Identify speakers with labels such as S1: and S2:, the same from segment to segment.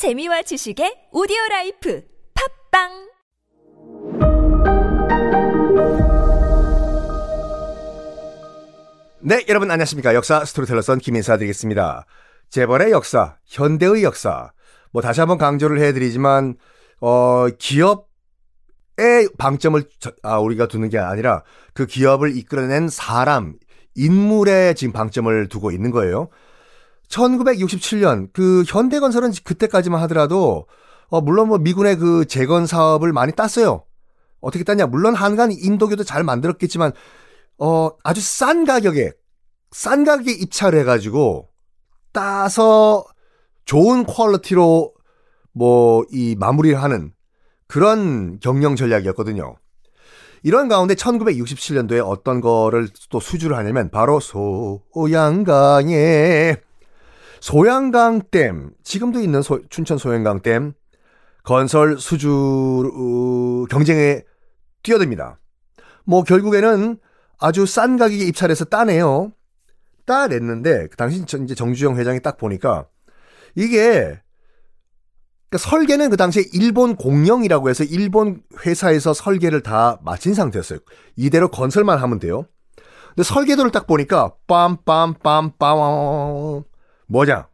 S1: 재미와 지식의 오디오 라이프 팟빵
S2: 네, 여러분 안녕하십니까. 역사 스토리텔러 썬킴 인사 드리겠습니다. 재벌의 역사, 현대의 역사. 뭐 다시 한번 강조를 해 드리지만, 어, 기업의 방점을, 저- 아, 우리가 두는 게 아니라 그 기업을 이끌어낸 사람, 인물에 지금 방점을 두고 있는 거예요. 1967년, 그 현대건설은 그때까지만 하더라도, 어, 물론 뭐 미군의 그 재건 사업을 많이 땄어요. 어떻게 땄냐? 물론 한간 인도교도 잘 만들었겠지만, 어, 아주 싼 가격에, 싼 가격에 입찰을 해가지고, 따서 좋은 퀄리티로 뭐, 이 마무리를 하는 그런 경영 전략이었거든요. 이런 가운데 1967년도에 어떤 거를 또 수주를 하냐면, 바로 소양강에, 소양강댐, 지금도 있는 소- 춘천 소양강댐 건설 수주 어, 경쟁에 뛰어듭니다. 뭐 결국에는 아주 싼 가격에 입찰해서 따네요. 따냈는데 그 당시 전- 이제 정주영 회장이 딱 보니까 이게 그러니까 설계는 그 당시에 일본 공영이라고 해서 일본 회사에서 설계를 다 마친 상태였어요. 이대로 건설만 하면 돼요. 근데 설계도를 딱 보니까 빰빰빰빰 뭐냐?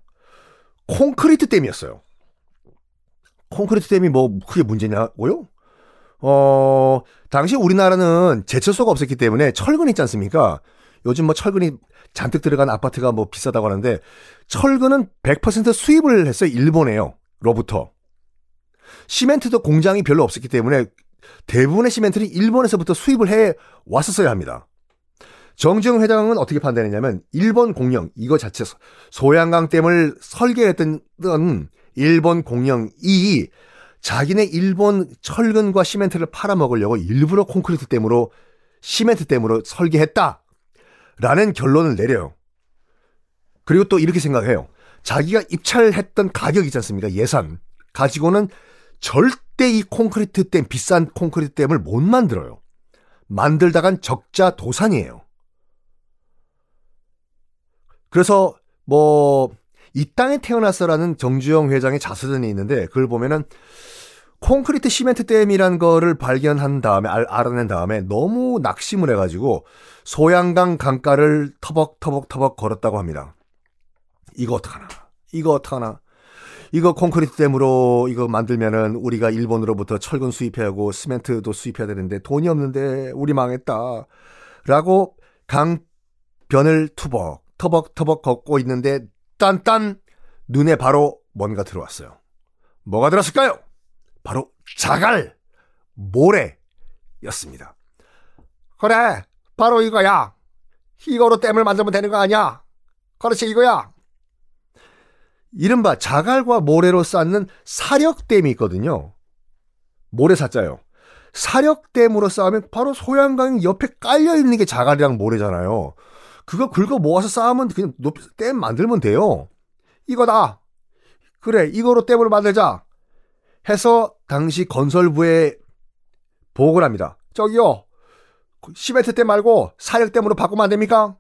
S2: 콘크리트 댐이었어요. 콘크리트 댐이 뭐 크게 문제냐고요? 어, 당시 우리나라는 제철소가 없었기 때문에 철근 있지 않습니까? 요즘 뭐 철근이 잔뜩 들어간 아파트가 뭐 비싸다고 하는데 철근은 100% 수입을 했어요. 일본에요. 로부터. 시멘트도 공장이 별로 없었기 때문에 대부분의 시멘트는 일본에서부터 수입을 해 왔었어야 합니다. 정지영 회장은 어떻게 판단했냐면 일본 공영 이거 자체 소양강 댐을 설계했던 일본 공영이 자기네 일본 철근과 시멘트를 팔아먹으려고 일부러 콘크리트 댐으로 시멘트 댐으로 설계했다. 라는 결론을 내려요. 그리고 또 이렇게 생각해요. 자기가 입찰했던 가격 있지 않습니까? 예산. 가지고는 절대 이 콘크리트 댐, 비싼 콘크리트 댐을 못 만들어요. 만들다간 적자 도산이에요. 그래서 뭐, 이 땅에 태어났어라는 정주영 회장의 자서전이 있는데 그걸 보면은 콘크리트 시멘트 댐이란 거를 발견한 다음에 알, 알아낸 다음에 너무 낙심을 해가지고 소양강 강가를 터벅터벅 터벅 걸었다고 합니다. 이거 어떡하나? 이거 어떡하나? 이거 콘크리트 댐으로 이거 만들면은 우리가 일본으로부터 철근 수입해야 하고 시멘트도 수입해야 되는데 돈이 없는데 우리 망했다. 라고 강변을 투벅 터벅터벅 걷고 있는데 딴딴 눈에 바로 뭔가 들어왔어요. 뭐가 들었을까요? 바로 자갈 모래였습니다. 그래, 바로 이거야. 이거로 댐을 만들면 되는 거 아니야? 그렇지 이거야. 이른바 자갈과 모래로 쌓는 사력댐이 있거든요. 모래 사자요. 사력댐으로 쌓으면 바로 소양강 옆에 깔려 있는 게 자갈이랑 모래잖아요. 그거 긁어 모아서 쌓으면 그냥 높이 댐 만들면 돼요. 이거다. 그래, 이거로 댐을 만들자. 해서 당시 건설부에 보고를 합니다. 저기요, 시멘트 댐 말고 사력 댐으로 바꾸면 안 됩니까?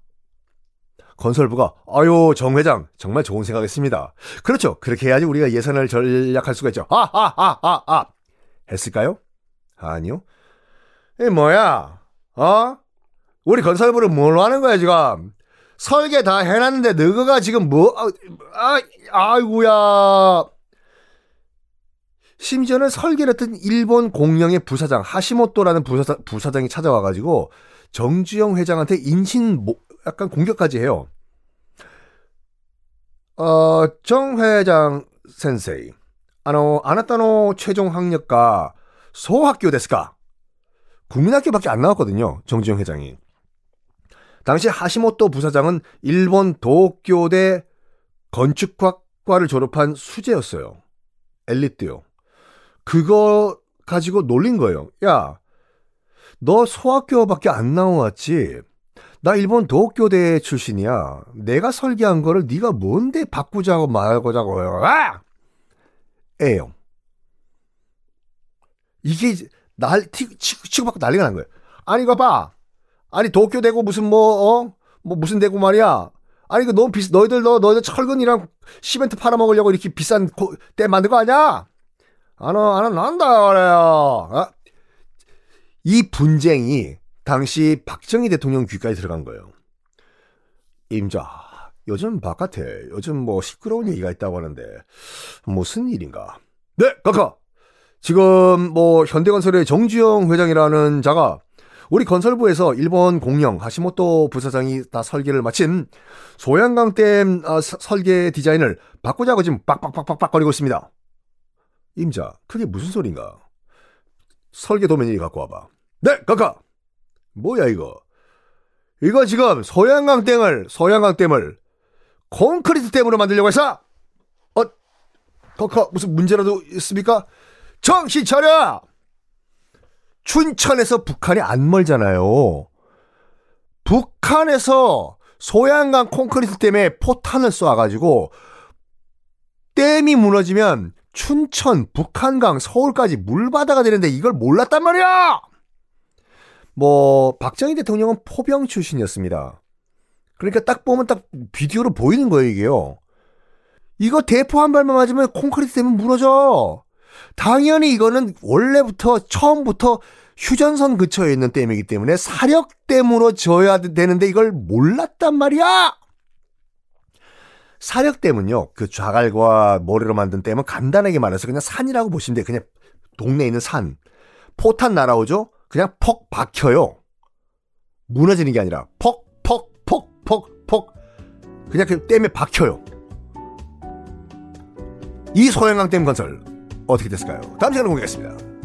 S2: 건설부가 아유 정 회장 정말 좋은 생각했습니다. 그렇죠. 그렇게 해야지 우리가 예산을 절약할 수가 있죠. 아아아아 아, 했을까요? 아니요. 이 뭐야? 어? 우리 건설부를 뭘로 하는 거야 지금? 설계 다 해놨는데 너가 지금 뭐? 아, 아 아이고야. 심지어는 설계를 했던 일본 공영의 부사장 하시모토라는 부사장, 부사장이 찾아와가지고 정주영 회장한테 인신 모, 약간 공격까지 해요. 어, 정 회장 센세이, 아노 아나타노 최종 학력가 소학교 데스까? 국민학교밖에 안 나왔거든요. 정주영 회장이. 당시 하시모토 부사장은 일본 도쿄대 건축학과를 졸업한 수재였어요. 엘리트요. 그거 가지고 놀린 거예요. 야, 너 소학교밖에 안 나왔지. 나 일본 도쿄대 출신이야. 내가 설계한 거를 네가 뭔데 바꾸자고 말고자고요. 아! 에요. 이게 날 티, 치고, 치고받고 난리가 난 거예요. 아니 이거 봐. 아니 도쿄 대고 무슨 뭐 어? 뭐 무슨 대고 말이야. 아니 그 너무 비싸 너희들 너 너희들 철근이랑 시멘트 팔아 먹으려고 이렇게 비싼 고, 댐 만든 거 아니야? 아나 아나 난다 그래요. 어? 이 분쟁이 당시 박정희 대통령 귀까지 들어간 거예요. 임자, 요즘 바깥에 요즘 뭐 시끄러운 얘기가 있다고 하는데 무슨 일인가? 네, 카카. 지금 뭐 현대건설의 정주영 회장이라는 자가 우리 건설부에서 일본 공영 하시모토 부사장이 다 설계를 마친 소양강댐 어, 설계 디자인을 바꾸자고 지금 빡빡빡빡빡 거리고 있습니다. 임자, 그게 무슨 소린가? 설계 도면이 갖고 와봐. 네, 카카. 뭐야 이거? 이거 지금 소양강 댐을 소양강 댐을 콘크리트 댐으로 만들려고 해서 어, 카카 무슨 문제라도 있습니까? 정신 차려! 춘천에서 북한이 안 멀잖아요. 북한에서 소양강 콘크리트 댐에 포탄을 쏴가지고 댐이 무너지면 춘천, 북한강, 서울까지 물바다가 되는데 이걸 몰랐단 말이야! 뭐, 박정희 대통령은 포병 출신이었습니다. 그러니까 딱 보면 딱 비디오로 보이는 거예요, 이게요. 이거 대포 한 발만 맞으면 콘크리트 댐은 무너져. 당연히 이거는 원래부터 처음부터 휴전선 근처에 있는 댐이기 때문에 사력댐으로 지어야 되는데 이걸 몰랐단 말이야. 사력댐은요, 그 좌갈과 모래로 만든 댐은 간단하게 말해서 그냥 산이라고 보시면 돼요. 그냥 동네에 있는 산. 포탄 날아오죠? 그냥 퍽 박혀요. 무너지는 게 아니라 퍽, 퍽, 퍽, 퍽, 퍽. 그냥 그 댐에 박혀요. 이 소양강 댐 건설 어떻게 됐을까요? 다음 시간에 공개하겠습니다.